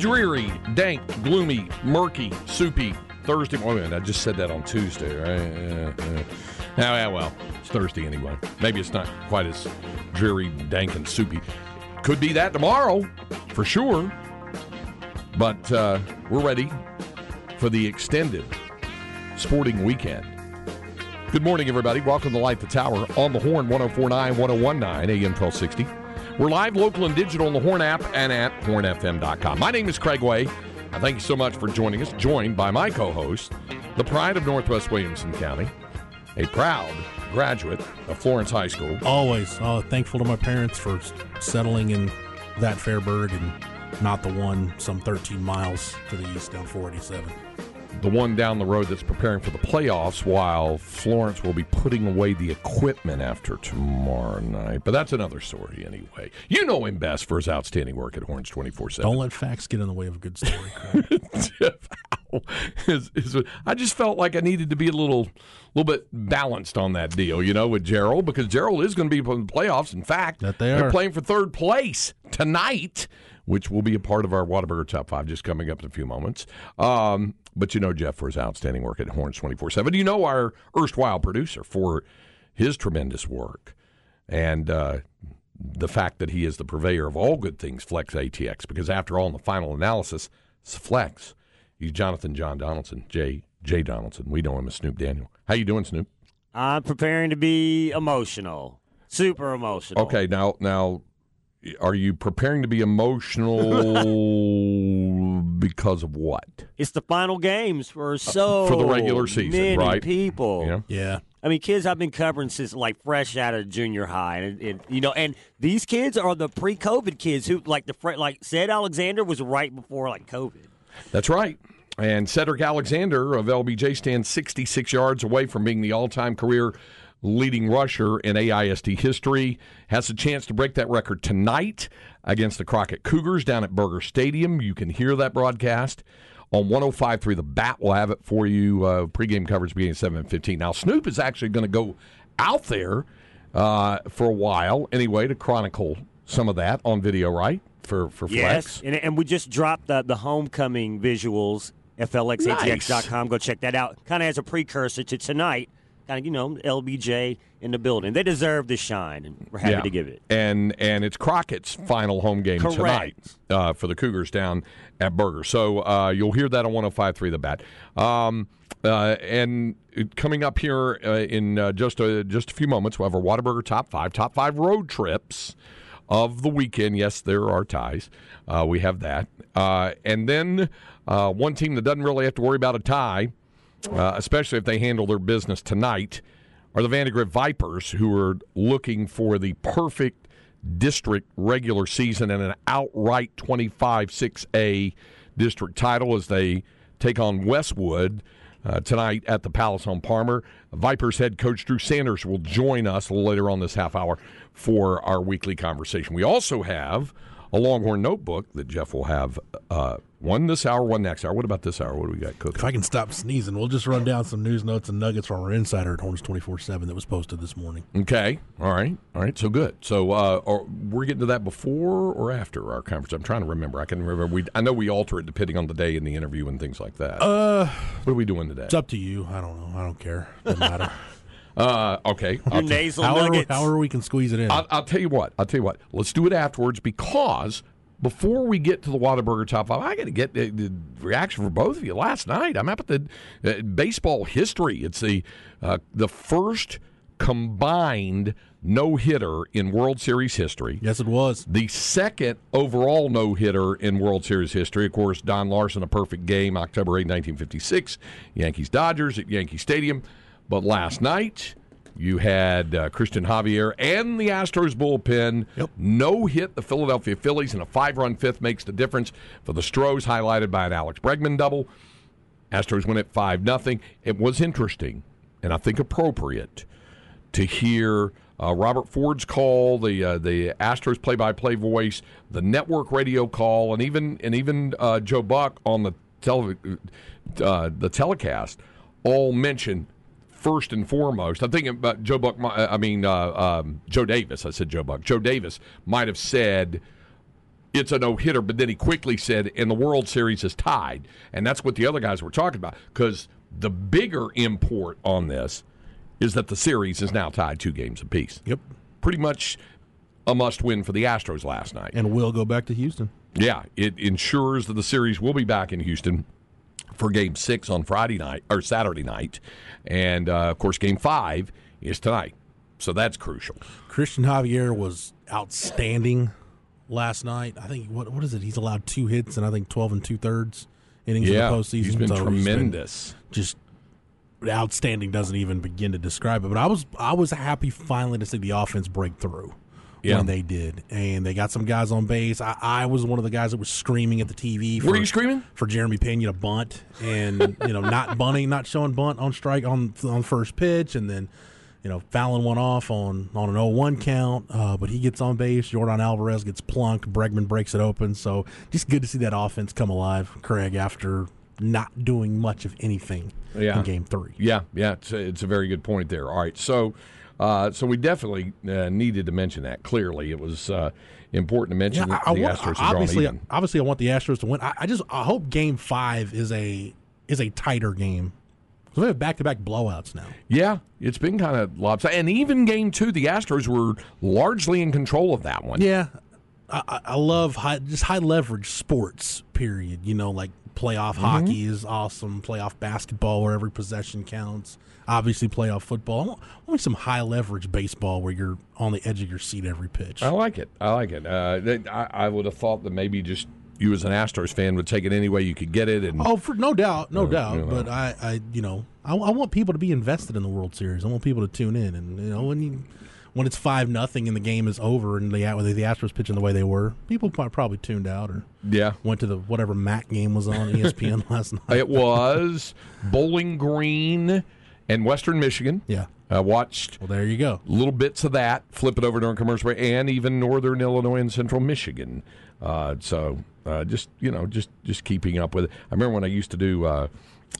Dreary, dank, gloomy, murky, soupy Thursday morning. I just said that on Tuesday, right? Yeah, yeah. Now, yeah, well, it's Thursday anyway. Maybe it's not quite as dreary, dank, and soupy. Could be that tomorrow, for sure. But uh, we're ready for the extended sporting weekend. Good morning, everybody. Welcome to Light the Tower on the Horn 1049 1019 AM 1260. We're live, local, and digital on the Horn app and at hornfm.com. My name is Craig Way. I thank you so much for joining us. Joined by my co host, the pride of Northwest Williamson County, a proud graduate of Florence High School. Always uh, thankful to my parents for settling in that Fairburg and not the one some 13 miles to the east down 487 the one down the road that's preparing for the playoffs, while Florence will be putting away the equipment after tomorrow night. But that's another story anyway. You know him best for his outstanding work at Horns 24 7. Don't let facts get in the way of a good story, I just felt like I needed to be a little little bit balanced on that deal, you know, with Jarrell, because Jarrell is going to be in the playoffs. In fact, that they are. they're playing for third place tonight which will be a part of our Whataburger Top 5 just coming up in a few moments. Um, but you know Jeff for his outstanding work at Horns 24 7. You know our erstwhile producer for his tremendous work and uh, the fact that he is the purveyor of all good things, Flex ATX, because after all, in the final analysis, it's Flex. He's Jonathan John Donaldson, J. Jay Donaldson. We know him as Snoop Daniel. How you doing, Snoop? I'm preparing to be emotional. Super emotional. Okay, now now are you preparing to be emotional because of what? It's the final games for so uh, for the regular season, many right? People, yeah, yeah. I mean, kids I've been covering since like fresh out of junior high, and, and you know, and these kids are the pre-COVID kids who like the like said Alexander was right before like COVID. That's right. And Cedric Alexander of LBJ stands 66 yards away from being the all-time career leading rusher in AISD history. Has a chance to break that record tonight against the Crockett Cougars down at Burger Stadium. You can hear that broadcast on 105.3 The Bat will have it for you. Uh, pregame coverage beginning at 7.15. Now, Snoop is actually going to go out there uh, for a while anyway to chronicle some of that on video, right? For, for Flex. Yes, and, and we just dropped the, the homecoming visuals, flxatx.com. Nice. Go check that out. Kind of as a precursor to tonight kind of you know LBJ in the building. They deserve the shine, and we're happy yeah. to give it. And and it's Crockett's final home game Correct. tonight uh, for the Cougars down at Burger. So uh, you'll hear that on 105.3 The Bat. Um, uh, and coming up here uh, in uh, just a, just a few moments, we'll have our Whataburger top five, top five road trips of the weekend. Yes, there are ties. Uh, we have that. and then one team that doesn't really have to worry about a tie uh, especially if they handle their business tonight, are the Vandegrift Vipers, who are looking for the perfect district regular season and an outright 25 6A district title as they take on Westwood. Uh, tonight at the Palace on Parmer. Vipers head coach Drew Sanders will join us later on this half hour for our weekly conversation. We also have a Longhorn notebook that Jeff will have uh, one this hour, one next hour. What about this hour? What do we got cooking? If I can stop sneezing, we'll just run down some news notes and nuggets from our insider at Horns 24 7 that was posted this morning. Okay. All right. All right. So good. So uh, are, we're getting to that before or after our conference? I'm trying to remember. I can remember. We I know we alter it depending on the day in the interview and things like that. Uh, what are we doing today? It's up to you. I don't know. I don't care. Doesn't matter. Uh, okay. Your nasal however, nuggets. however we can squeeze it in. I'll, I'll, tell you what. I'll tell you what. Let's do it afterwards because before we get to the Whataburger top five, I got to get the, the, reaction from both of you. Last night, I'm up at the uh, baseball history. It's the uh, the first combined no hitter in World Series history. Yes, it was. The second overall no hitter in World Series history. Of course, Don Larsen, a perfect game, October 8, 1956, Yankees Dodgers at Yankee Stadium. But last night, You had uh, Christian Javier and the Astros bullpen. Yep. No hit the Philadelphia Phillies, and a five run fifth makes the difference for the Stros, highlighted by an Alex Bregman double. Astros win at 5 nothing. It was interesting, and I think appropriate, to hear uh, Robert Ford's call, the uh, the Astros play by play voice, the network radio call, and even and even uh, Joe Buck on the tele- uh, the telecast all mention first and foremost. I'm thinking about Joe Buck. I mean uh, um, Joe Davis. I said Joe Buck. Joe Davis might have said it's a no hitter, but then he quickly said, and the World Series is tied. And that's what the other guys were talking about because the bigger import on this is that the series is now tied two games apiece. Yep. Pretty much a must win for the Astros last night. And we'll go back to Houston. Yeah, it ensures that the series will be back in Houston for game six on Friday night or Saturday night. And uh, of course, game five is tonight. So that's crucial. Christian Javier was outstanding last night. I think what what is it? He's allowed two hits and I think twelve and two thirds innings Yeah, in the postseason. he's been So tremendous. just outstanding doesn't even begin to describe it. But I was I was happy finally to see the offense break through Yeah. when they did, and they got some guys on base. I, I was one of the guys that was screaming at the TV. For, Were you screaming? for Jeremy Pena to bunt and you know not bunting, not showing bunt on strike on on first pitch, and then. You know, fouling one off on on an 0-1 count, uh, but he gets on base. Yordan Alvarez gets plunked. Bregman breaks it open. So just good to see that offense come alive, Craig, after not doing much of anything Yeah. in Game Three. Yeah, yeah, it's a, it's a very good point there. All right, so uh, so we definitely uh, needed to mention that. Clearly, it was uh, important to mention that I, the Astros obviously, obviously, I want the Astros to win. I, I just I hope Game Five is a is a tighter game. 'Cause we have back to back blowouts now. Yeah, it's been kind of lopsided, and even game two, the Astros were largely in control of that one. Yeah, I love high, just high leverage sports. Period. You know, like playoff Mm-hmm. hockey is awesome. Playoff basketball, where every possession counts. Obviously, playoff football. I want, I want some high leverage baseball where you're on the edge of your seat every pitch. I like it. I like it. Uh, I, I would have thought that maybe just you as an Astros fan would take it any way you could get it, and Oh, for no doubt, no doubt. you know. But I, I, you know, I, I want people to be invested in the World Series. I want people to tune in, and you know, when you when it's five nothing and the game is over, and the the Astros pitching the way they were, people prob- probably tuned out or yeah, went to the whatever Mac game was on ESPN last night. it was Bowling Green and Western Michigan. Yeah. I watched Well, there you go. little bits of that, flip it over during commercial break, and even Northern Illinois and Central Michigan. Uh, so uh, just you know, just just keeping up with it. I remember when I used to do uh,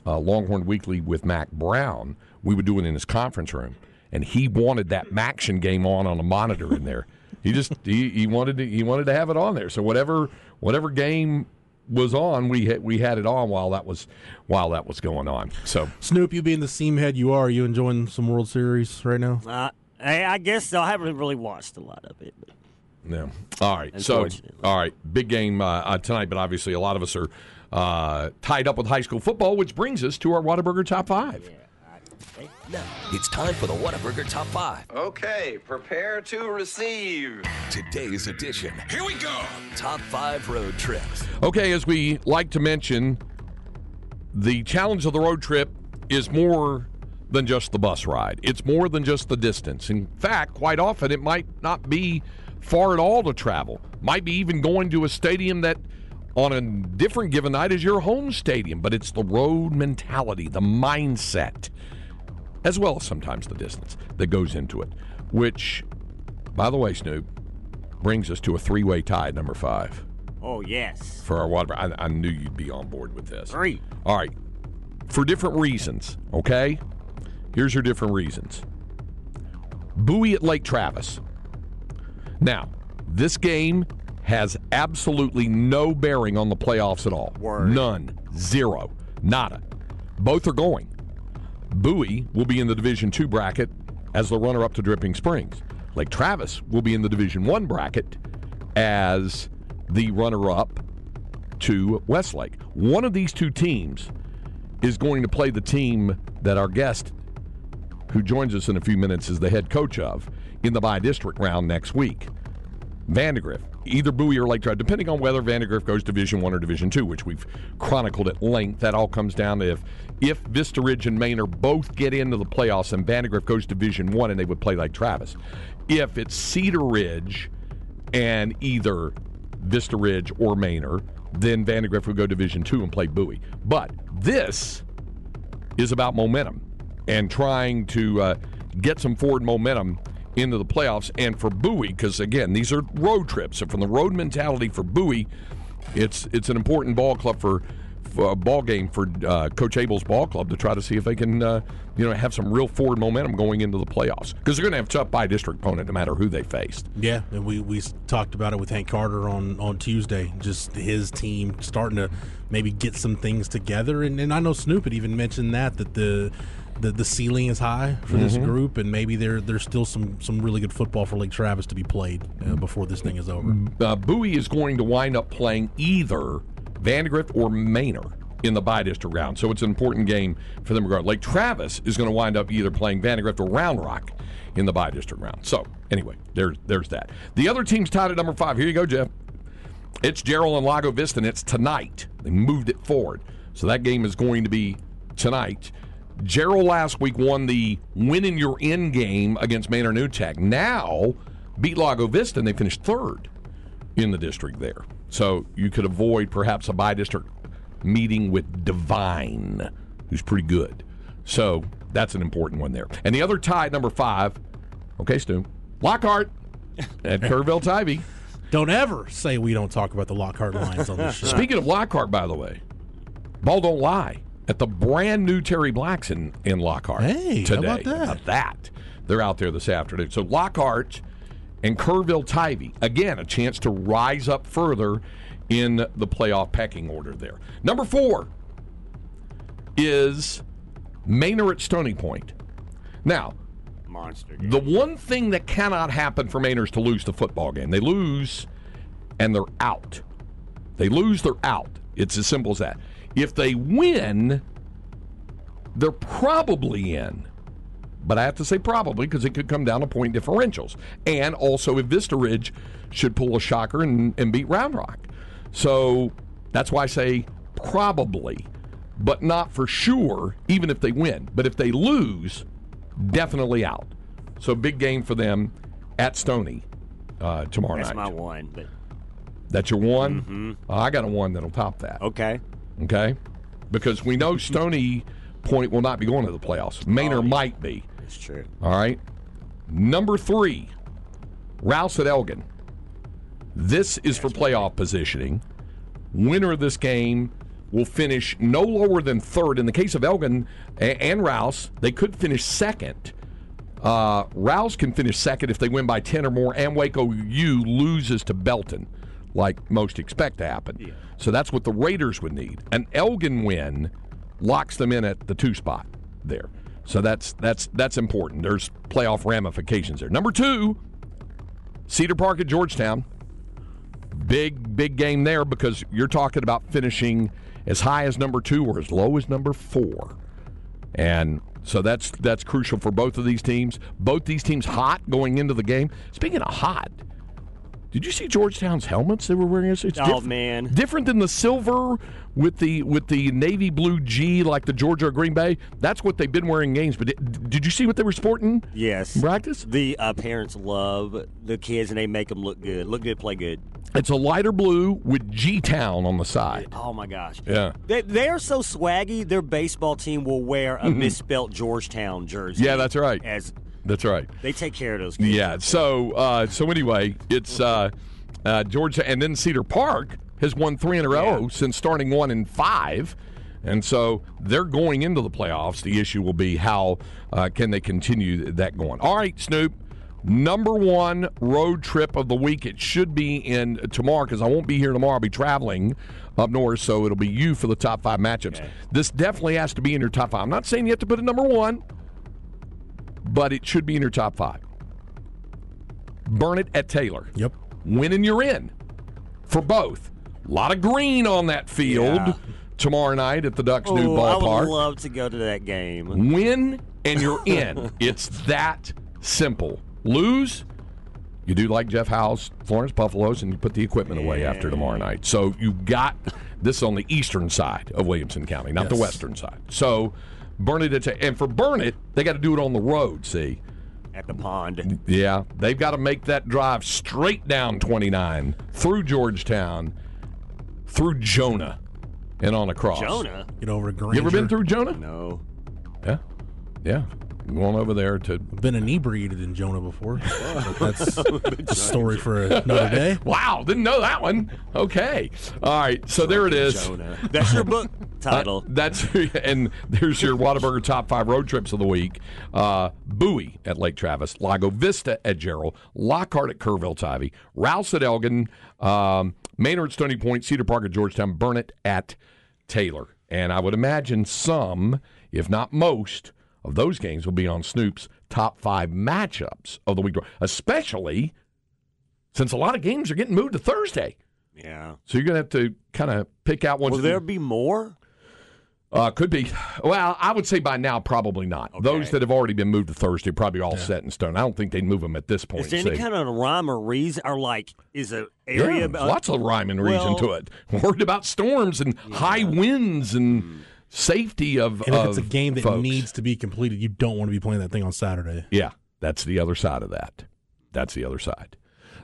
uh, Longhorn Weekly with Mack Brown, we would do it in his conference room, and he wanted that Maction game on on a monitor in there. He just he, he wanted to he wanted to have it on there. So whatever whatever game was on, we had, we had it on while that was while that was going on. So Snoop, you being the seam head you are, are you enjoying some World Series right now? Uh, I, I guess so. I haven't really watched a lot of it. But Yeah. All right. So, all right. Big game uh, uh, tonight, but obviously a lot of us are uh, tied up with high school football, which brings us to our Whataburger top five. Now, it's time for the Whataburger Top 5. Okay, prepare to receive. Today's edition Here we go. Top 5 Road Trips. Okay, as we like to mention, the challenge of the road trip is more than just the bus ride. It's more than just the distance. In fact, quite often it might not be far at all to travel. Might be even going to a stadium that on a different given night is your home stadium, but it's the road mentality, the mindset, as well as sometimes the distance that goes into it, which by the way, Snoop, brings us to a three-way tie at number 5 oh yes, for our water. I, I knew you'd be on board with this. three. All right. For different reasons, okay? Here's your different reasons. Bowie at Lake Travis. Now, this game has absolutely no bearing on the playoffs at all. Word. None. Zero. Nada. Both are going. Bowie will be in the Division Two bracket as the runner up to Dripping Springs. Lake Travis will be in the Division One bracket as the runner up to Westlake. One of these two teams is going to play the team that our guest, who joins us in a few minutes, is the head coach of in the by district round next week. Vandegrift, either Bowie or Lake Travis, depending on whether Vandegrift goes Division One or Division Two, which we've chronicled at length. That all comes down to if if Vista Ridge and Manor both get into the playoffs and Vandegrift goes Division One, and they would play Lake Travis. If it's Cedar Ridge and either Vista Ridge or Manor, then Vandegrift would go Division Two and play Bowie. But this is about momentum and trying to uh, get some forward momentum into the playoffs. And for Bowie, because again, these are road trips. So from the road mentality for Bowie, it's it's an important ball club for, for a ball game for uh, Coach Abel's ball club to try to see if they can uh, you know have some real forward momentum going into the playoffs because they're going to have tough by district opponent no matter who they faced. Yeah, and we, we talked about it with Hank Carter on, on Tuesday. Just his team starting to maybe get some things together, and, and I know Snoop had even mentioned that that the the, the ceiling is high for this group, and maybe there there's still some some really good football for Lake Travis to be played uh, before this thing is over. uh, Bowie is going to wind up playing either Vandegrift or Manor in the by district round. So it's an important game for them regardless. Lake Travis is going to wind up either playing Vandegrift or Round Rock in the by district round. So anyway, there's there's that. The other team's tied at number five. Here you go, Jeff. It's Jarrell and Lago Vista, and it's tonight. They moved it forward. So that game is going to be tonight. Jarrell last week won the win in your end game against Manor New Tech. Now beat Lago Vista, and they finished third in the district there. So you could avoid perhaps a by district meeting with Divine, who's pretty good. So that's an important one there. And the other tie number five, okay, Stu, Lockhart at Kerrville Tivy. Don't ever say we don't talk about the Lockhart lines on this show. Speaking of Lockhart, by the way, ball don't lie at the brand new Terry Blacks in, in Lockhart Hey, how today. about that? About that? They're out there this afternoon. So Lockhart and Kerrville Tivy again a chance to rise up further in the playoff pecking order there. Number four is Manor at Stony Point. Now, Monster game. the one thing that cannot happen for Manor is to lose the football game. They lose and they're out. They lose, they're out. It's as simple as that. If they win, they're probably in. But I have to say probably because it could come down to point differentials. And also if Vista Ridge should pull a shocker and, and beat Round Rock. So that's why I say probably, but not for sure, even if they win. But if they lose, definitely out. So big game for them at Stony uh, tomorrow That's night. That's my one. But That's your one. Uh, I got a one that'll top that. okay. Okay, because we know Stony Point will not be going to the playoffs. Manor might be. That's true. All right. Number three, Rouse at Elgin. This is for playoff positioning. Winner of this game will finish no lower than third. In the case of Elgin and Rouse, they could finish second. Uh, Rouse can finish second if they win by 10 or more, and Waco U loses to Belton, like most expect to happen. So that's what the Raiders would need. An Elgin win locks them in at the two spot there. So that's that's that's important. There's playoff ramifications there. Number two, Cedar Park at Georgetown. Big, big game there because you're talking about finishing as high as number two or as low as number four. And so that's that's crucial for both of these teams. Both these teams hot going into the game. Speaking of hot, did you see Georgetown's helmets they were wearing? It's it's Oh, diff- man. different than the silver with the with the navy blue G like the Georgia or Green Bay. That's what they've been wearing in games. But did, did you see what they were sporting? Yes. practice. The uh, parents love the kids and they make them look good. Look good, play good. It's a lighter blue with G Town on the side. Oh my gosh. Yeah. They, they're so swaggy. Their baseball team will wear a misspelt Georgetown jersey. Mm-hmm. Yeah, that's right. As That's right. they take care of those kids. Yeah. So uh, so anyway, it's uh, uh, Georgia, and then Cedar Park has won three in a row since starting one in five. And so they're going into the playoffs. The issue will be how uh, can they continue that going. All right, Snoop. Number one road trip of the week. It should be in tomorrow because I won't be here tomorrow. I'll be traveling up north, so it'll be you for the top five matchups. This definitely has to be in your top five. I'm not saying you have to put it number one, but it should be in your top five. Burnet at Taylor. Yep. Winning you're in for both. A lot of green on that field Yeah. tomorrow night at the Ducks' new ballpark. I would love to go to that game. Win and you're in. it's that simple. Lose, You do like Jeff Howe's Florence Buffaloes, and you put the equipment away after tomorrow night. So you've got this on the eastern side of Williamson County, not the western side. So Burnet, it's a- and for Burnet, they got to do it on the road. See, At the pond. yeah, they've got to make that drive straight down 29 through Georgetown, through Jonah, and on across. Jonah? Get over to Granger. You ever been through Jonah? No. Yeah, yeah. Going over there to Been inebriated in Jonah before. That's a story for another day. Wow, didn't know that one. Okay. All right, so there it is. Jonah. That's your book title. Uh, that's and there's your Whataburger top five road trips of the week. Uh, Bowie at Lake Travis, Lago Vista at Jarrell, Lockhart at Kerrville Tivy, Rouse at Elgin, um, Manor at Stony Point, Cedar Park at Georgetown, Burnet at Taylor. And I would imagine some, if not most, of those games will be on Snoop's top five matchups of the week, especially since a lot of games are getting moved to Thursday. yeah. So you're going to have to kind of pick out ones. Will there be more? Uh, could be. Well, I would say by now probably not. Those that have already been moved to Thursday are probably all set in stone. I don't think they'd move them at this point. Is there any kind of rhyme or reason, or like, is a yeah, area? lots of rhyme and reason well- to it. Worried about storms and high winds and safety of. And if of it's a game that folks. needs to be completed, you don't want to be playing that thing on Saturday. Yeah, that's the other side of that. That's the other side.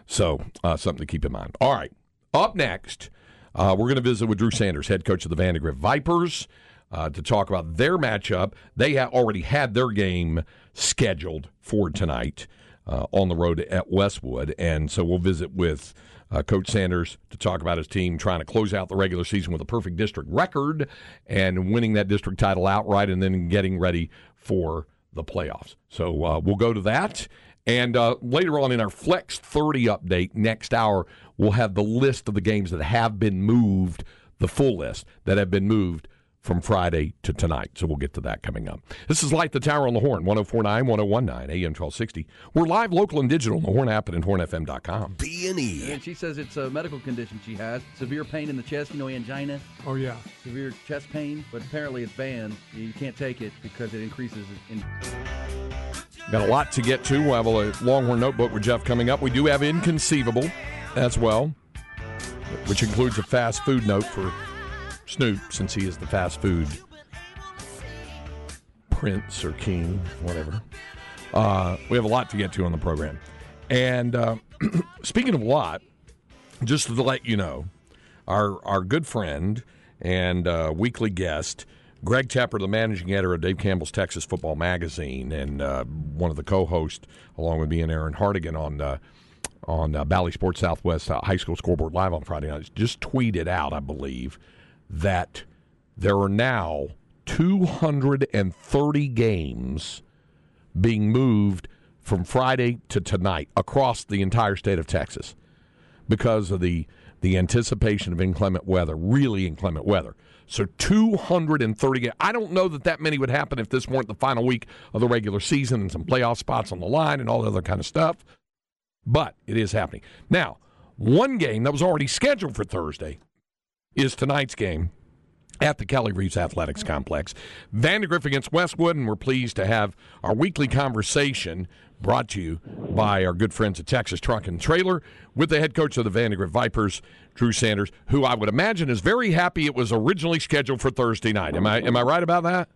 So uh, something to keep in mind. All right, up next, uh, we're going to visit with Drew Sanders, head coach of the Vandegrift Vipers, uh, to talk about their matchup. They ha- already had their game scheduled for tonight uh, on the road at Westwood, and so we'll visit with. Uh, Coach Sanders to talk about his team trying to close out the regular season with a perfect district record and winning that district title outright and then getting ready for the playoffs. So uh, we'll go to that. And uh, later on in our Flex 30 update next hour, we'll have the list of the games that have been moved, the full list that have been moved from Friday to tonight. So we'll get to that coming up. This is Light the Tower on the Horn, 1049, 1019, AM 1260. We're live, local, and digital on the Horn app and at hornfm.com. B&E. And she says it's a medical condition she has. Severe pain in the chest, you know, angina. Oh yeah. Severe chest pain, but apparently it's banned. You can't take it because it increases in. Got a lot to get to. We'll have a Longhorn Notebook with Jeff coming up. We do have Inconceivable as well, which includes a fast food note for Snoop, since he is the fast food prince or king, whatever. Uh, we have a lot to get to on the program. And uh, speaking of a lot, just to let you know, our our good friend and uh, weekly guest, Greg Tepper, the managing editor of Dave Campbell's Texas Football Magazine, and uh, one of the co-hosts, along with me and Aaron Hardigan on uh, on uh, Bally Sports Southwest uh, High School Scoreboard Live on Friday nights, just tweeted out, I believe, that there are now 230 games being moved from Friday to tonight across the entire state of Texas because of the the anticipation of inclement weather, really inclement weather. So 230 ga- I don't know that that many would happen if this weren't the final week of the regular season and some playoff spots on the line and all the other kind of stuff. But it is happening. Now, one game that was already scheduled for Thursday is tonight's game at the Kelly Reeves Athletics Complex. Vandegrift against Westwood, and we're pleased to have our weekly conversation brought to you by our good friends at Texas Truck and Trailer with the head coach of the Vandegrift Vipers, Drew Sanders, who I would imagine is very happy it was originally scheduled for Thursday night. Am I am I right about that?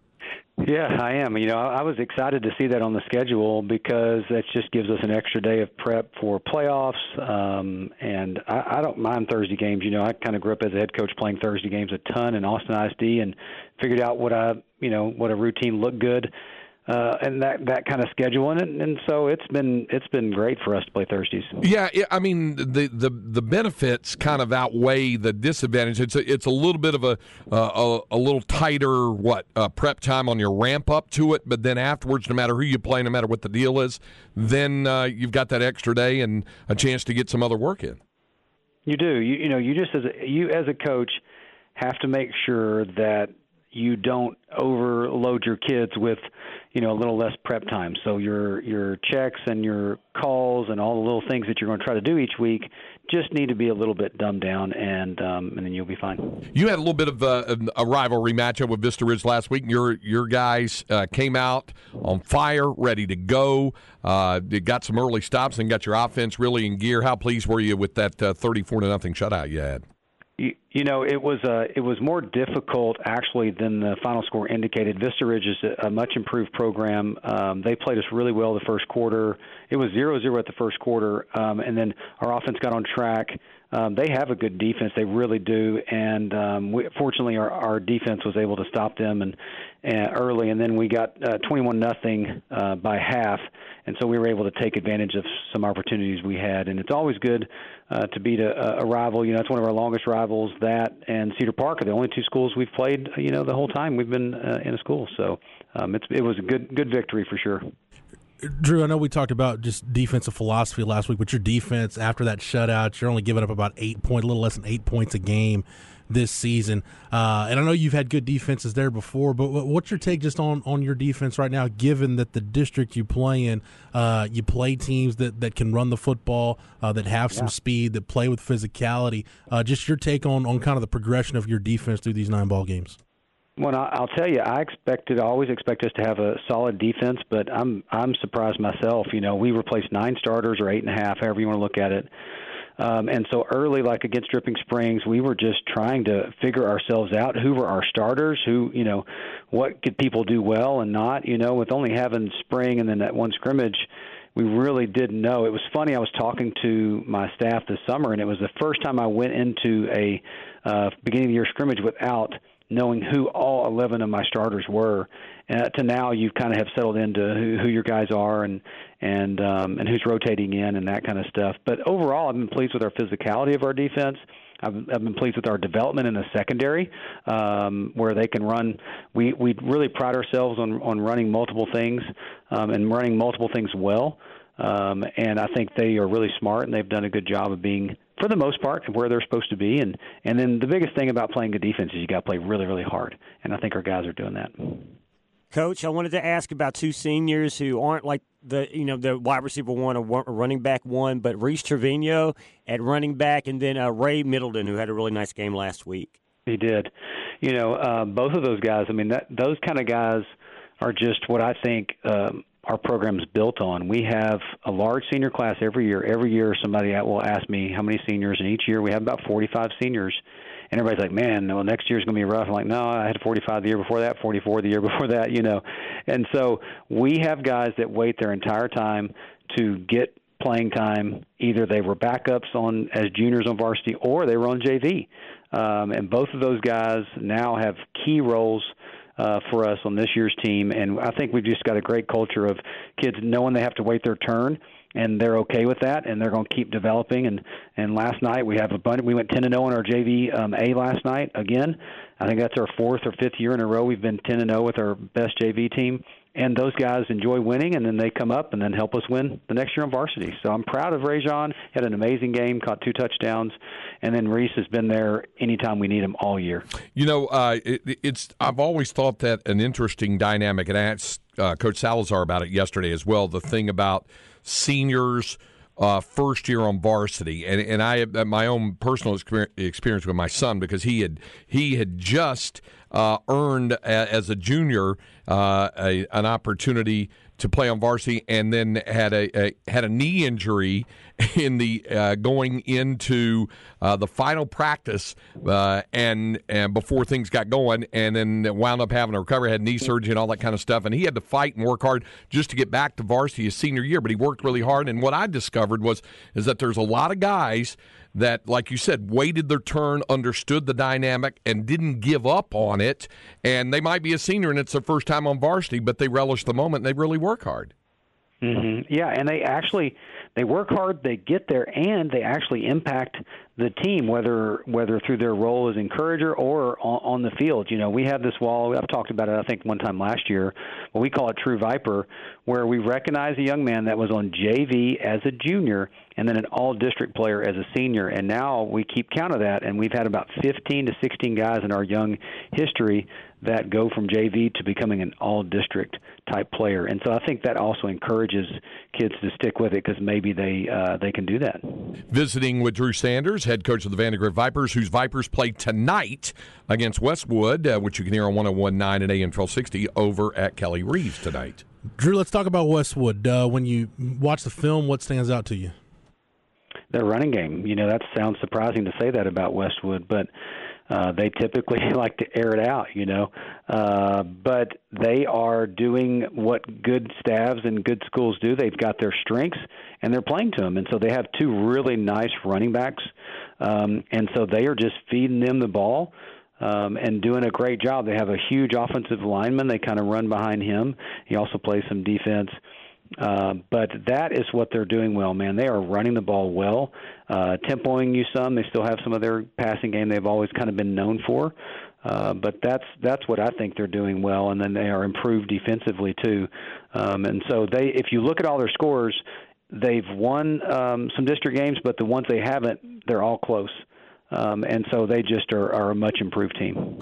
Yeah, I am. You know, I was excited to see that on the schedule because that just gives us an extra day of prep for playoffs. Um, and I, I don't mind Thursday games. You know, I kind of grew up as a head coach playing Thursday games a ton in Austin ISD and figured out what I, you know, what a routine looked good. Uh, and that that kind of schedule, and and so it's been it's been great for us to play Thursdays. Yeah, I mean the, the the benefits kind of outweigh the disadvantage. It's a, it's a little bit of a uh, a, a little tighter what uh, prep time on your ramp up to it, but then afterwards, no matter who you play, no matter what the deal is, then uh, you've got that extra day and a chance to get some other work in. You do. You you know, you just as a, you as a coach have to make sure that you don't overload your kids with, you know, a little less prep time. So your your checks and your calls and all the little things that you're going to try to do each week just need to be a little bit dumbed down, and um, and then you'll be fine. You had a little bit of a, a rivalry matchup with Vista Ridge last week. Your your guys uh, came out on fire, ready to go. Uh, got some early stops and got your offense really in gear. How pleased were you with that uh, thirty-four to nothing shutout you had? You, you know, it was uh, it was more difficult actually than the final score indicated. Vista Ridge is a, a much improved program. Um, they played us really well the first quarter. It was zero zero at the first quarter, um, and then our offense got on track. Um, they have a good defense, they really do, and um, we, fortunately, our, our defense was able to stop them and, and early, and then we got uh, 21 nothing uh, by half, and so we were able to take advantage of some opportunities we had. And it's always good uh, to beat a, a rival. You know, it's one of our longest rivals. That and Cedar Park are the only two schools we've played. You know, the whole time we've been uh, in a school. So um, it's it was a good good victory for sure. Drew, I know we talked about just defensive philosophy last week, but your defense after that shutout, you're only giving up about eight point, a little less than eight points a game this season. Uh, and I know you've had good defenses there before, but what's your take just on, on your defense right now, given that the district you play in, uh, you play teams that, that can run the football, uh, that have some yeah. speed, that play with physicality. Uh, just your take on, on kind of the progression of your defense through these nine ball games. Well, I'll tell you, I expected, always expect us to have a solid defense, but I'm I'm surprised myself. You know, we replaced nine starters or eight and a half, however you want to look at it. Um, and so early, like against Dripping Springs, we were just trying to figure ourselves out. Who were our starters? Who, you know, what could people do well and not? You know, with only having spring and then that one scrimmage, we really didn't know. It was funny. I was talking to my staff this summer, and it was the first time I went into a uh, beginning of the year scrimmage without knowing who all 11 of my starters were. Uh, to now, you kind of have settled into who, who your guys are and and um, and who's rotating in and that kind of stuff. But overall, I've been pleased with our physicality of our defense. I've, I've been pleased with our development in the secondary, um, where they can run. We we really pride ourselves on on running multiple things um, and running multiple things well. Um, and I think they are really smart and they've done a good job of being for the most part where they're supposed to be and and then the biggest thing about playing good defense is you got to play really really hard and I think our guys are doing that. Coach, I wanted to ask about two seniors who aren't like the you know the wide receiver one or running back one, but Reese Trevino at running back, and then uh, Ray Middleton, who had a really nice game last week. He did. You know, uh, both of those guys. I mean, that those kind of guys are just what I think um, our program is built on. We have a large senior class every year. Every year, somebody will ask me how many seniors, and each year we have about 45 seniors. And everybody's like, "Man, well, next year's going to be rough." I'm like, "No, I had 45 the year before that, 44 the year before that, you know." And so we have guys that wait their entire time to get playing time. Either they were backups on as juniors on varsity, or they were on JV. Um, and both of those guys now have key roles uh, for us on this year's team. And I think we've just got a great culture of kids knowing they have to wait their turn and they're okay with that, and they're going to keep developing. And and last night we have a bunch. We went ten and zero oh in our JV um, A last night. Again, I think that's our fourth or fifth year in a row we've been ten and zero oh with our best JV team and those guys enjoy winning, and then they come up and then help us win the next year on varsity. So I'm proud of Rajon. Had an amazing game, caught two touchdowns, and then Reese has been there anytime we need him all year. You know, uh, it, it's I've always thought that an interesting dynamic, and I asked uh, Coach Salazar about it yesterday as well. The thing about seniors. Uh, first year on varsity, and and I have my own personal experience with my son because he had he had just uh, earned a, as a junior uh, a, an opportunity to play on varsity, and then had a, a had a knee injury in the uh, going into uh, the final practice, uh, and and before things got going, and then wound up having a recovery, had knee surgery and all that kind of stuff, and he had to fight and work hard just to get back to varsity his senior year. But he worked really hard, and what I discovered was is that there's a lot of guys that, like you said, waited their turn, understood the dynamic, and didn't give up on it. And they might be a senior and it's their first time on varsity, but they relish the moment. And they really work hard. Mm-hmm. Yeah, and they actually they work hard, they get there, and they actually impact the team, whether whether through their role as encourager or on, on the field. You know, we have this wall. I've talked about it. I think one time last year. Well, we call it True Viper, where we recognize a young man that was on JV as a junior and then an all-district player as a senior. And now we keep count of that, and we've had about 15 to 16 guys in our young history that go from JV to becoming an all-district type player. And so I think that also encourages kids to stick with it because maybe they uh, they can do that. Visiting with Drew Sanders, head coach of the Vandegrift Vipers, whose Vipers play tonight against Westwood, uh, which you can hear on 1019 and AM 1260 over at Kelly Reeves tonight. Drew, let's talk about Westwood. Uh, when you watch the film, what stands out to you? Their running game. You know, that sounds surprising to say that about Westwood, but uh, they typically like to air it out, you know. Uh, but they are doing what good staffs and good schools do. They've got their strengths and they're playing to them, and so they have two really nice running backs, um, and so they are just feeding them the ball. Um, and doing a great job. They have a huge offensive lineman. They kind of run behind him. He also plays some defense. Uh, but that is what they're doing well, man. They are running the ball well, uh, tempoing you some. They still have some of their passing game they've always kind of been known for. Uh, but that's that's what I think they're doing well, and then they are improved defensively too. Um, and so they, if you look at all their scores, they've won um, some district games, but the ones they haven't, they're all close. Um, and so they just are, are a much improved team.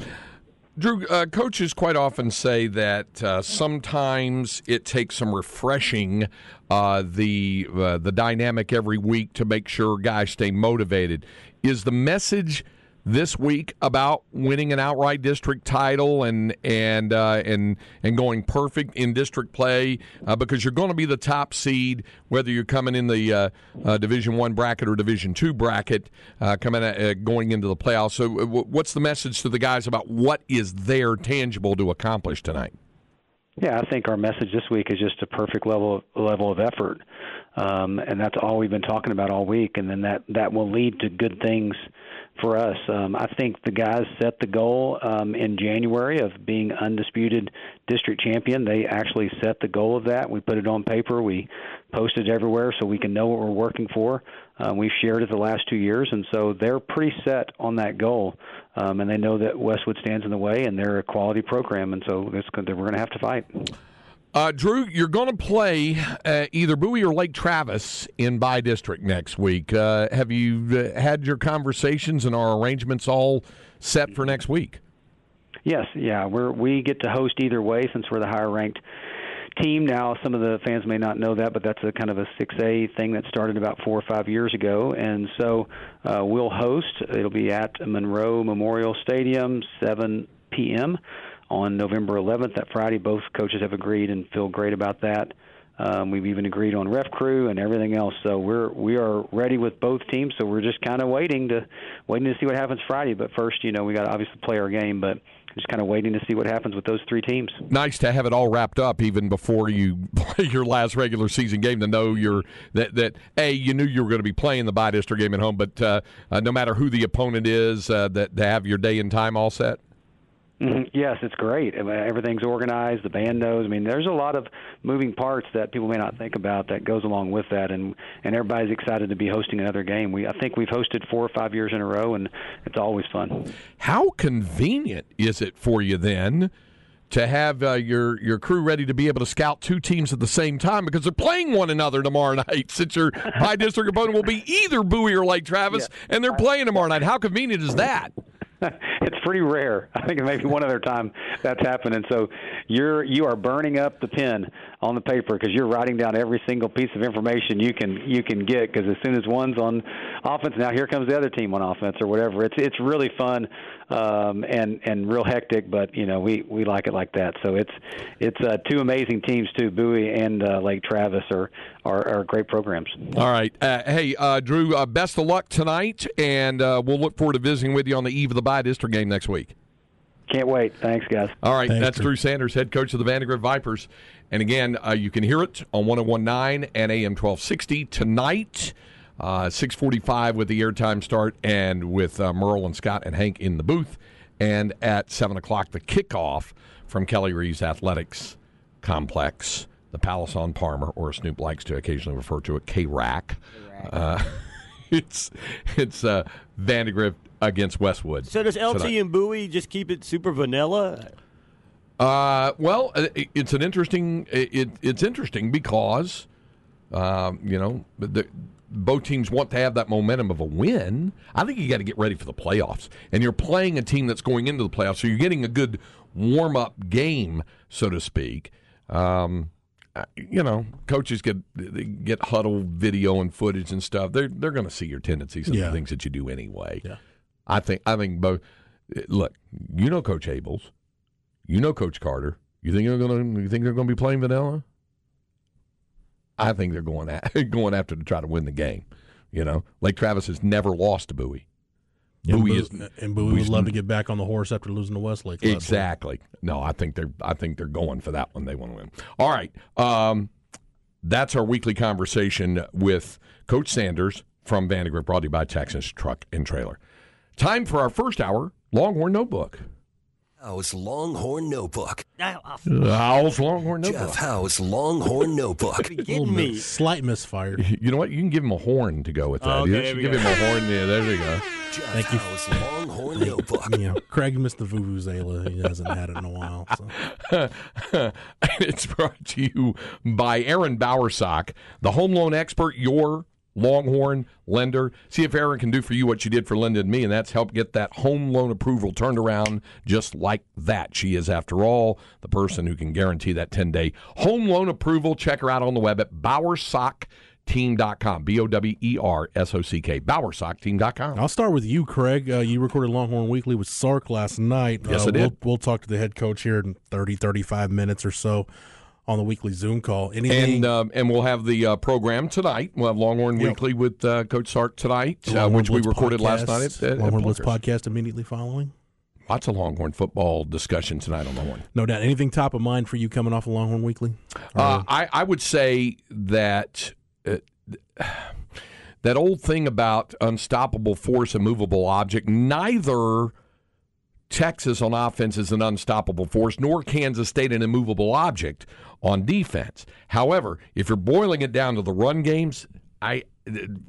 Drew, uh, coaches quite often say that uh, sometimes it takes some refreshing uh, the uh, the dynamic every week to make sure guys stay motivated. Is the message this week about winning an outright district title and and uh, and and going perfect in district play uh, because you're going to be the top seed whether you're coming in the uh, uh Division One bracket or Division Two bracket uh, coming at, uh, going into the playoffs. So, what's the message to the guys about what is there tangible to accomplish tonight? Yeah, I think our message this week is just a perfect level level of effort, um, and that's all we've been talking about all week. And then that that will lead to good things for us. Um, I think the guys set the goal um, in January of being undisputed district champion. They actually set the goal of that. We put it on paper. We posted everywhere so we can know what we're working for. Um, we've shared it the last two years, and so they're pretty set on that goal. Um, and they know that Westwood stands in the way, and they're a quality program, and so it's, we're going to have to fight. Uh, Drew, you're going to play uh, either Bowie or Lake Travis in by district next week. Uh, have you uh, had your conversations and our arrangements all set for next week? Yes, yeah, we're we get to host either way since we're the higher ranked team now. Some of the fans may not know that, but that's a kind of a 6A thing that started about four or five years ago, and so uh, we'll host. It'll be at Monroe Memorial Stadium, 7 p.m on November 11th, that Friday. Both coaches have agreed and feel great about that. Um, we've even agreed on ref crew and everything else. So we're we are ready with both teams. So we're just kind of waiting to waiting to see what happens Friday. But first, you know, we got to obviously play our game, but just kind of waiting to see what happens with those three teams. Nice to have it all wrapped up even before you play your last regular season game. To know you're that that a you knew you were going to be playing the by district game at home, but uh, uh, no matter who the opponent is, uh, that to have your day and time all set. Mm-hmm. Yes, it's great. Everything's organized. The band knows. I mean, there's a lot of moving parts that people may not think about that goes along with that, and and everybody's excited to be hosting another game. We I think we've hosted four or five years in a row, and it's always fun. How convenient is it for you then? To have uh, your your crew ready to be able to scout two teams at the same time because they're playing one another tomorrow night. Since your by district opponent will be either Bowie or Lake Travis, yeah. and they're playing tomorrow night. How convenient is that? it's pretty rare. I think maybe one other time that's happened, and so you're you are burning up the pen on the paper because you're writing down every single piece of information you can you can get. Because as soon as one's on offense, now here comes the other team on offense or whatever. It's it's really fun um, and and real hectic, but you know we we like it like that. So it's it's uh, two amazing teams too. Bowie and uh, Lake Travis are, are, are great programs. All right, uh, hey uh, Drew, uh, best of luck tonight, and uh, we'll look forward to visiting with you on the eve of the by district game next week. Can't wait. Thanks, guys. All right, Thanks, that's Drew. Drew Sanders, head coach of the Vandegrift Vipers. And again, uh, you can hear it on 1019 and AM 1260 tonight. Uh, 645 with the airtime start and with uh, Merle and Scott and Hank in the booth. And at 7 o'clock, the kickoff from Kelly Reeves Athletics Complex, the Palace on Parmer, or Snoop likes to occasionally refer to it, K-RAC. Uh, it's it's uh, Vandegrift against Westwood. So does LT tonight. and Bowie just keep it super vanilla? Uh, well, uh, it's an interesting. It, it's interesting because, um, you know, the, both teams want to have that momentum of a win. I think you got to get ready for the playoffs, and you're playing a team that's going into the playoffs, so you're getting a good warm up game, so to speak. Um, you know, coaches get they get huddle video and footage and stuff. They're they're going to see your tendencies and Yeah. the things that you do anyway. Yeah. I think I think both. Look, you know Coach Abels, you know Coach Carter. You think they're going to you think they're going to be playing vanilla? I think they're going at, going after to try to win the game. You know, Lake Travis has never lost to Bowie. And Bowie is and Bowie would love to get back on the horse after losing to Westlake. last week. Exactly. No, I think they're I think they're going for that one. They want to win. All right. Um, that's our weekly conversation with Coach Sanders from Vandegrift, brought to you by Texas Truck and Trailer. Time for our first hour Longhorn Notebook. Howe's Longhorn Notebook. How's Longhorn Notebook. Jeff Notebook? Howe's Longhorn Notebook. You Little kidding me? Slight misfire. You know what? You can give him a horn to go with that. Oh, okay, You there give go. him a horn. Yeah, there you go. Jeff Thank you. Howe's Longhorn Notebook. you know, Craig missed the vuvuzela. He hasn't had it in a while. So. it's brought to you by Aaron Bowersock, the home loan expert, your Longhorn lender. See if Aaron can do for you what she did for Linda and me, and that's help get that home loan approval turned around just like that. She is, after all, the person who can guarantee that 10 day home loan approval. Check her out on the web at bowersockteam.com. B O W E R S O C K. Bowersockteam.com. I'll start with you, Craig. Uh, you recorded Longhorn Weekly with Sark last night. Yes, uh, I did. We'll, we'll talk to the head coach here in 30, 35 minutes or so on the weekly Zoom call. Anything? And um, and we'll have the uh, program tonight. We'll have Longhorn Yep. Weekly with uh, Coach Sark tonight, uh, which we Blitz recorded last night at, at, at Longhorn Blitz podcast immediately following. Lots of Longhorn football discussion tonight on Longhorn. No doubt. Anything top of mind for you coming off of Longhorn Weekly? Uh, I, I would say that uh, that old thing about unstoppable force, immovable object, neither Texas on offense is an unstoppable force, nor Kansas State an immovable object on defense. However, if you're boiling it down to the run games, I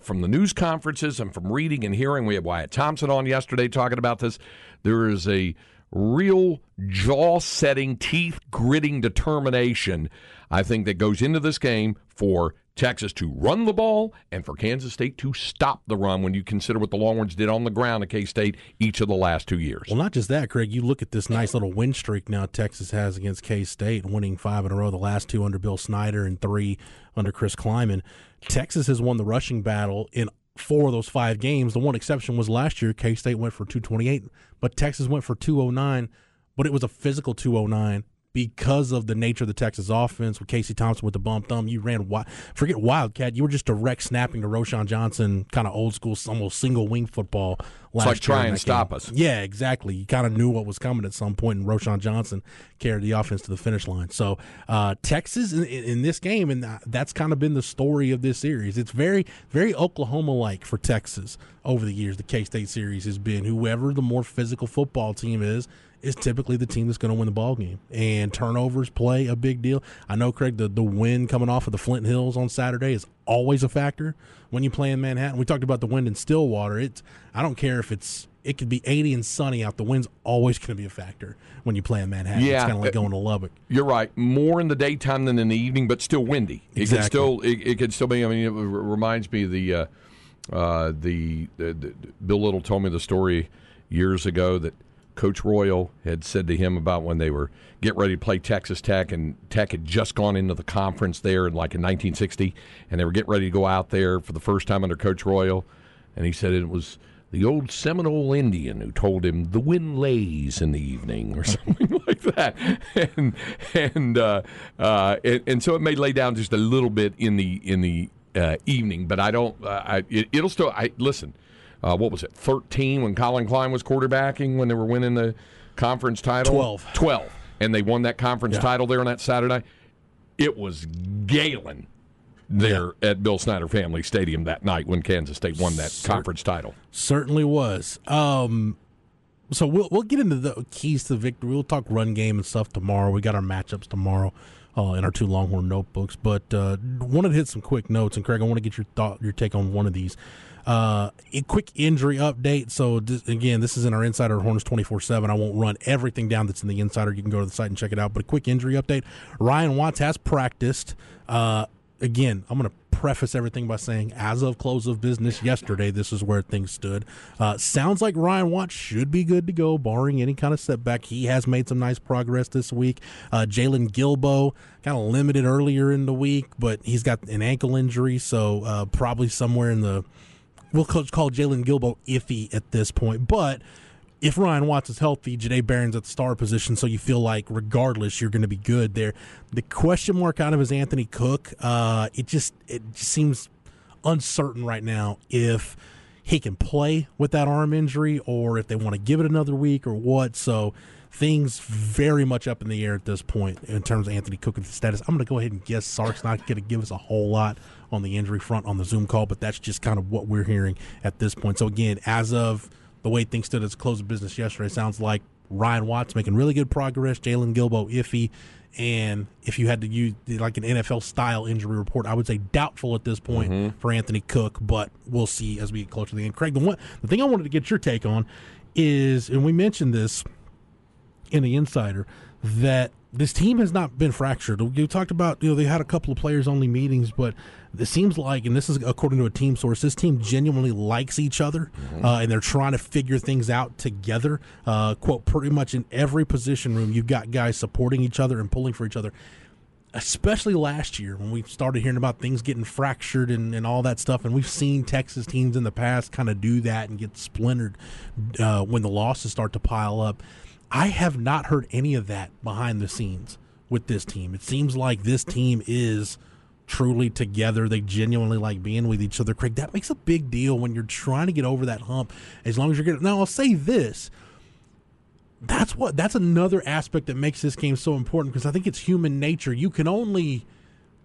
from the news conferences and from reading and hearing, we had Wyatt Thompson on yesterday talking about this. There is a real jaw setting, teeth gritting determination, I think, that goes into this game for Texas to run the ball and for Kansas State to stop the run when you consider what the Longhorns did on the ground at K State each of the last two years. Well, not just that, Craig. You look at this nice little win streak now Texas has against K State, winning five in a row, the last two under Bill Snyder and three under Chris Klieman. Texas has won the rushing battle in four of those five games. The one exception was last year. K State went for 228, but Texas went for 209, but it was a physical 209 because of the nature of the Texas offense with Casey Thompson with the bump thumb. You ran wi- forget Wildcat. You were just direct snapping to Roschon Johnson, kind of old school, almost single wing football. Last like year try and stop game. us. Yeah, exactly. You kind of knew what was coming at some point, and Roschon Johnson carried the offense to the finish line. So uh, Texas in, in this game, and that's kind of been the story of this series. It's very, very Oklahoma-like for Texas over the years. The K-State series has been whoever the more physical football team is is typically the team that's going to win the ball game. And turnovers play a big deal. I know, Craig, the, the wind coming off of the Flint Hills on Saturday is always a factor when you play in Manhattan. We talked about the wind in Stillwater. It's I don't care if it's it could be 80 and sunny out. The wind's always going to be a factor when you play in Manhattan. Yeah. It's kind of like going to Lubbock. You're right. More in the daytime than in the evening, but still windy. It Exactly. could still it, it could still be. I mean, it reminds me of the uh, uh, the, the, the Bill Little told me the story years ago that Coach Royal had said to him about when they were getting ready to play Texas Tech, and Tech had just gone into the conference there, in like in 1960, and they were getting ready to go out there for the first time under Coach Royal, and he said it was the old Seminole Indian who told him the wind lays in the evening or something like that, and and uh, uh, and, so it may lay down just a little bit in the in the uh, evening, but I don't. Uh, I, it, it'll still. I listen. Uh, what was it? Thirteen when Collin Klein was quarterbacking when they were winning the conference title. 12. Twelve, and they won that conference Yeah. title there on that Saturday. It was Galen there at Bill Snyder Family Stadium that night when Kansas State won that conference title. Certainly was. Um, so we'll we'll get into the keys to victory. We'll talk run game and stuff tomorrow. We got our matchups tomorrow uh, in our two Longhorn notebooks. But uh, wanted to hit some quick notes. And Craig, I want to get your thought, your take on one of these. Uh, a quick injury update. So this, again, this is in our Insider Horns twenty four seven. I won't run everything down that's in the Insider. You can go to the site and check it out. But a quick injury update. Ryan Watts has practiced. Uh, again, I'm going to preface everything by saying, as of close of business yesterday, this is where things stood. Uh, sounds like Ryan Watts should be good to go, barring any kind of setback. He has made some nice progress this week. Uh, Jaylon Guilbeau, kind of limited earlier in the week, but he's got an ankle injury, so uh, probably somewhere in the. We'll call, Jaylon Guilbeau iffy at this point, but if Ryan Watts is healthy, Jahdae Barron's at the star position, so you feel like regardless you're going to be good there. The question mark out of is Anthony Cook. Uh, it just it just seems uncertain right now if he can play with that arm injury or if they want to give it another week or what. So things very much up in the air at this point in terms of Anthony Cook's status. I'm going to go ahead and guess Sark's not going to give us a whole lot on the injury front on the Zoom call, but that's just kind of what we're hearing at this point. So again, as of the way things stood at the close of business yesterday, sounds like Ryan Watts making really good progress, Jaylon Guilbeau iffy, and if you had to use like an NFL style injury report, I would say doubtful at this point Mm-hmm. for Anthony Cook, but we'll see as we get closer to the end. Craig, the one the thing I wanted to get your take on is, and we mentioned this in the insider that this team has not been fractured. You talked about, you know, they had a couple of players only meetings, but it seems like, and this is according to a team source, this team genuinely likes each other, uh, and they're trying to figure things out together. Uh, quote, pretty much in every position room, you've got guys supporting each other and pulling for each other. Especially last year when we started hearing about things getting fractured and, and all that stuff, and we've seen Texas teams in the past kind of do that and get splintered uh, when the losses start to pile up. I have not heard any of that behind the scenes with this team. It seems like this team is truly together. They genuinely like being with each other. Craig, that makes a big deal when you're trying to get over that hump. As long as you're getting now, I'll say this. That's what that's another aspect that makes this game so important because I think it's human nature. You can only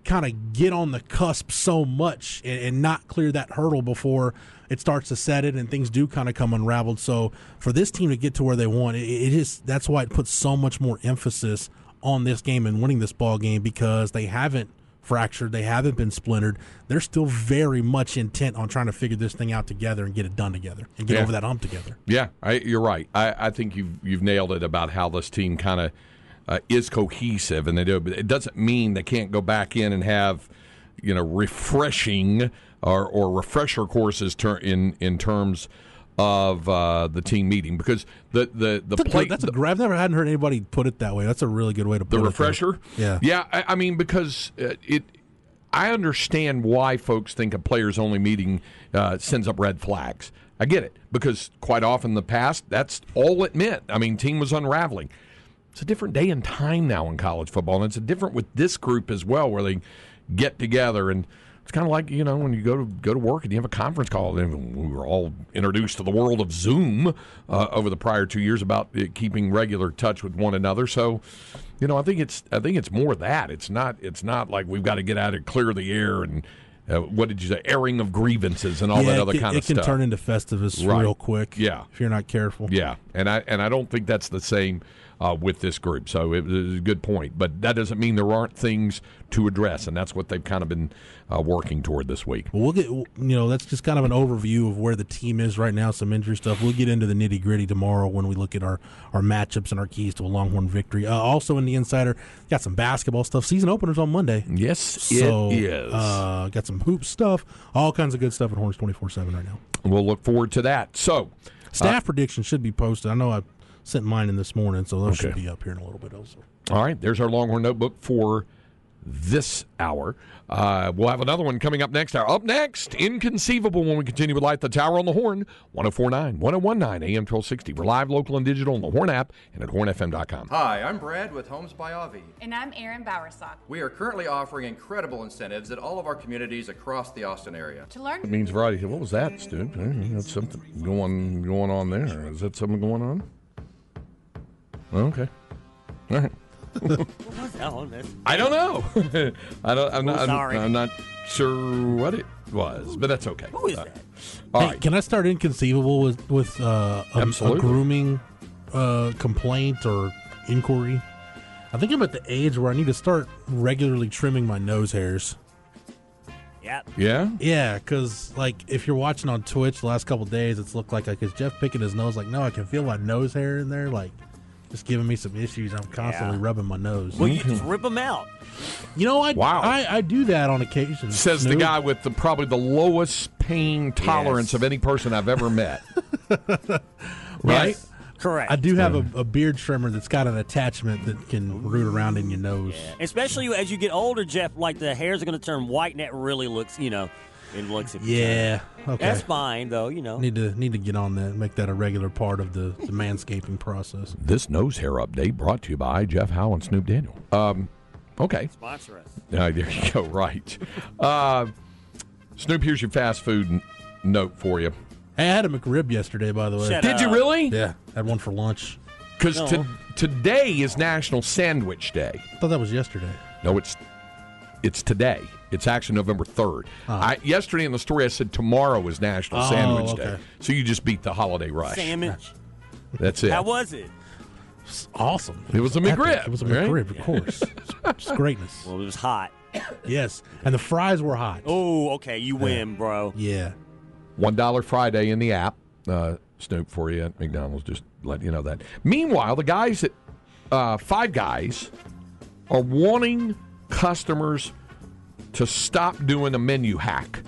kind of get on the cusp so much and, and not clear that hurdle before it starts to set it and things do kind of come unraveled. So for this team to get to where they want, it, it is that's why it puts so much more emphasis on this game and winning this ball game because they haven't fractured, they haven't been splintered. They're still very much intent on trying to figure this thing out together and get it done together and get Yeah. over that hump together. Yeah, I, you're right. I, I think you've you've nailed it about how this team kind of uh, is cohesive, and they do. But it doesn't mean they can't go back in and have you know refreshing or, or refresher courses ter- in in terms of uh, the team meeting because the the the That's play good- that's a gra- I've never hadn't heard anybody put it that way. That's a really good way to put the it. refresher. Yeah. yeah. I, I mean, because uh, it, I understand why folks think a players only meeting uh, sends up red flags. I get it because quite often in the past that's all it meant. I mean, team was unraveling. It's a different day and time now in college football, and it's a different with this group as well, where they get together and. It's kind of like you know when you go to go to work and you have a conference call. And we were all introduced to the world of Zoom uh, over the prior two years about keeping regular touch with one another. So, you know, I think it's I think it's more that it's not it's not like we've got to get out and clear the air and uh, what did you say airing of grievances and all yeah, that other can, kind of stuff. it can turn into Festivus Right. real quick. Yeah. if you're not careful. Yeah, and I and I don't think that's the same uh, with this group. So it was a good point, but that doesn't mean there aren't things to address, and that's what they've kind of been uh, working toward this week. Well, we'll get you know that's just kind of an overview of where the team is right now. Some injury stuff. We'll get into the nitty gritty tomorrow when we look at our our matchups and our keys to a Longhorn victory. Uh, also in the insider, got some basketball stuff. Season openers on Monday. Yes, So it is. uh, got some hoop stuff, all kinds of good stuff at Horns twenty four seven right now. we'll look forward to that. So, Staff predictions should be posted. I know I sent mine in this morning, so those should be up here in a little bit also. all right, there's our Longhorn notebook for this hour. Uh, we'll have another one coming up next hour. Up next, Inconceivable when we continue with Light the Tower on the Horn, 1049, 1019, AM 1260. We're live, local, and digital on the Horn app and at hornfm.com. Hi, I'm Brad with Homes by Avi. And I'm Aaron Bowersock. We are currently offering incredible incentives at all of our communities across the Austin area. To learn It means variety. What was that, Stu? That's something going going on there. Is that something going on? Okay. All right. Oh, that's- I don't know. I don't. I'm not. I'm, sorry. I'm not sure what it was, but that's okay. Who is Uh, that? All hey, right. can I start inconceivable with with uh, a, a grooming uh, complaint or inquiry? I think I'm at the age where I need to start regularly trimming my nose hairs. Yeah. Yeah. Yeah, because like if you're watching on Twitch the last couple days, it's looked like like is Jeff picking his nose? Like no, I can feel my nose hair in there. Like just giving me some issues. I'm constantly rubbing my nose. Well, you mm-hmm. just rip them out. You know, I, Wow. I I do that on occasion. Says the guy with the probably the lowest pain tolerance Yes. of any person I've ever met. right? Yes, correct. I do have a, a beard trimmer that's got an attachment that can root around in your nose. Especially as you get older, Jeff, like the hairs are going to turn white, and that really looks, you know, it looks. Yeah. Okay. That's fine, though. You know. Need to need to get on that. Make that a regular part of the, the manscaping process. This nose hair update brought to you by Jeff Howe and Snoop Daniel. Um, okay. Sponsor us. Uh, there you go. Right. Uh, Snoop, here's your fast food n- note for you. Hey, I had a McRib yesterday, by the way. Shut Did you really? Yeah, had one for lunch. Because No. today is National Sandwich Day. I thought that was yesterday. No, it's it's today. It's actually November third. I, yesterday in the story, I said tomorrow is National Oh, Sandwich Day. So you just beat the holiday rush. Sandwich. That's it. How was it? It's awesome. It was a Epic. McRib, It was a right? Of course. It's just greatness. Well, it was hot. Yes, and the fries were hot. Oh, okay. You win, bro. Yeah. One dollar Friday in the app. Uh, Snoop for you at McDonald's. Just let you know that. Meanwhile, the guys at uh, Five Guys are wanting customers to stop doing a menu hack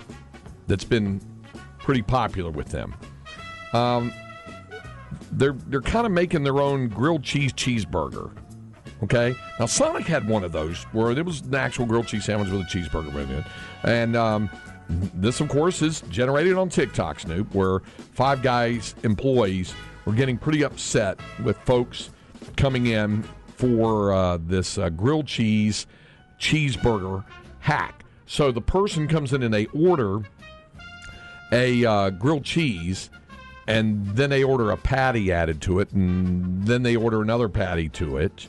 that's been pretty popular with them. Um, they're they're kind of making their own grilled cheese cheeseburger. Okay. Now Sonic had one of those where it was an actual grilled cheese sandwich with a cheeseburger in it, and um, this, of course, is generated on TikTok, Snoop, where Five Guys employees were getting pretty upset with folks coming in for uh, this uh, grilled cheese cheeseburger hack. So the person comes in and they order a uh, grilled cheese, and then they order a patty added to it, and then they order another patty to it,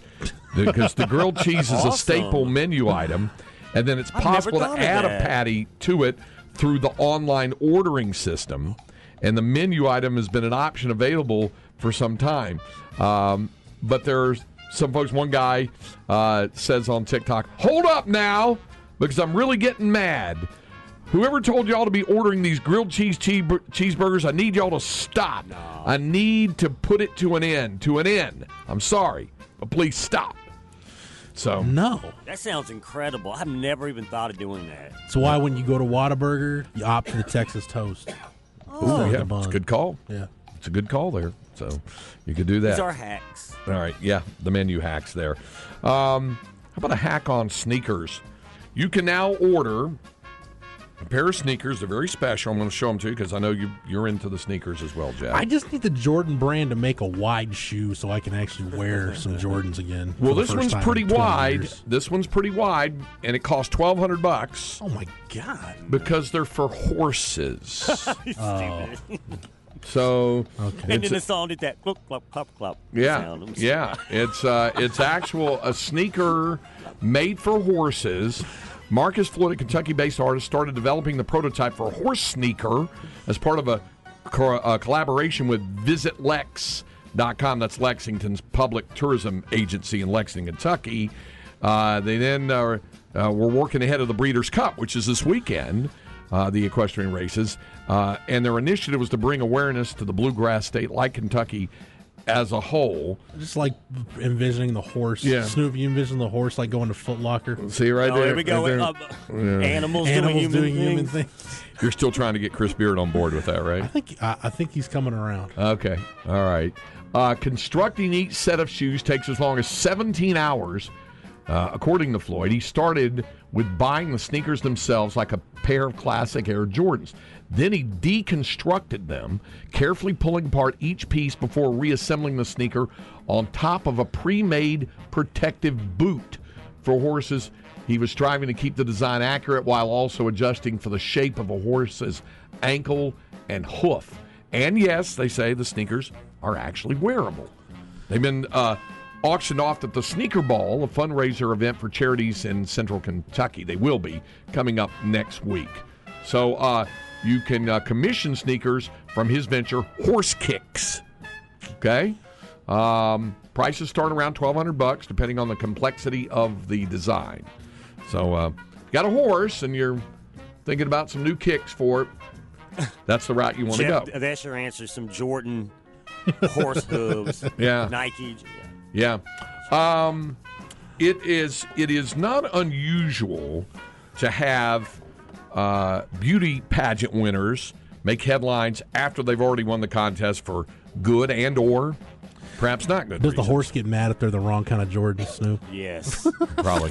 because the grilled cheese is a staple menu item, and then it's I've possible to add a patty to it through the online ordering system, and the menu item has been an option available for some time. Um, but there's some folks. One guy uh, says on TikTok, "Hold up now, because I'm really getting mad." Whoever told y'all to be ordering these grilled cheese cheese- cheeseburgers, I need y'all to stop. I need to put it to an end. To an end. I'm sorry, but please stop. So No. That sounds incredible. I've never even thought of doing that. That's why when you go to Whataburger, you opt for the Texas toast. Ooh, yeah, it's a good call. Yeah. It's a good call there. So you could do that. These are hacks. All right, yeah, the menu hacks there. Um, how about a hack on sneakers? You can now order a pair of sneakers. They're very special. I'm going to show them to you because I know you, you're into the sneakers as well, Jeff. I just need the Jordan brand to make a wide shoe so I can actually wear some Jordans again. well, this one's pretty wide. years. This one's pretty wide, and it costs twelve hundred bucks Oh my god. because they're for horses. Oh. so Okay. And then the song did that clop, clop, clop, clop Yeah, sound. I'm yeah. It's uh, it's actual a sneaker made for horses. Marcus Floyd, a Kentucky-based artist, started developing the prototype for a horse sneaker as part of a, co- a collaboration with VisitLex.com. That's Lexington's public tourism agency in Lexington, Kentucky. Uh, they then uh, uh, were working ahead of the Breeders' Cup, which is this weekend, uh, the equestrian races. Uh, and their initiative was to bring awareness to the bluegrass state like Kentucky as a whole. Just like envisioning the horse. Yeah. Snoop, you envision the horse like going to Foot Locker. See right Oh, there. here we go. right there. Uh, Animals, Animals doing doing human human things. things. You're still trying to get Chris Beard on board with that, right? I think I, I think he's coming around. Okay. All right. Uh, constructing each set of shoes takes as long as 17 hours. Uh, according to Floyd, he started with buying the sneakers themselves, like a pair of classic Air Jordans. Then he deconstructed them, carefully pulling apart each piece before reassembling the sneaker on top of a pre made protective boot for horses. He was striving to keep the design accurate while also adjusting for the shape of a horse's ankle and hoof. And yes, they say the sneakers are actually wearable. They've been uh, auctioned off at the Sneaker Ball, a fundraiser event for charities in central Kentucky. They will be coming up next week. So uh, you can uh, commission sneakers from his venture, Horse Kicks. Okay? Um, prices start around 1200 bucks depending on the complexity of the design. So, uh, you got a horse and you're thinking about some new kicks for it. That's the route you want to go. that's your answer. Some Jordan horse hooves. Yeah. Nike. Yeah. Um, it is it is not unusual to have uh, beauty pageant winners make headlines after they've already won the contest for good and or perhaps not good. Does the horse get mad if they're the wrong kind of Jordan Snoop? Yes. Probably.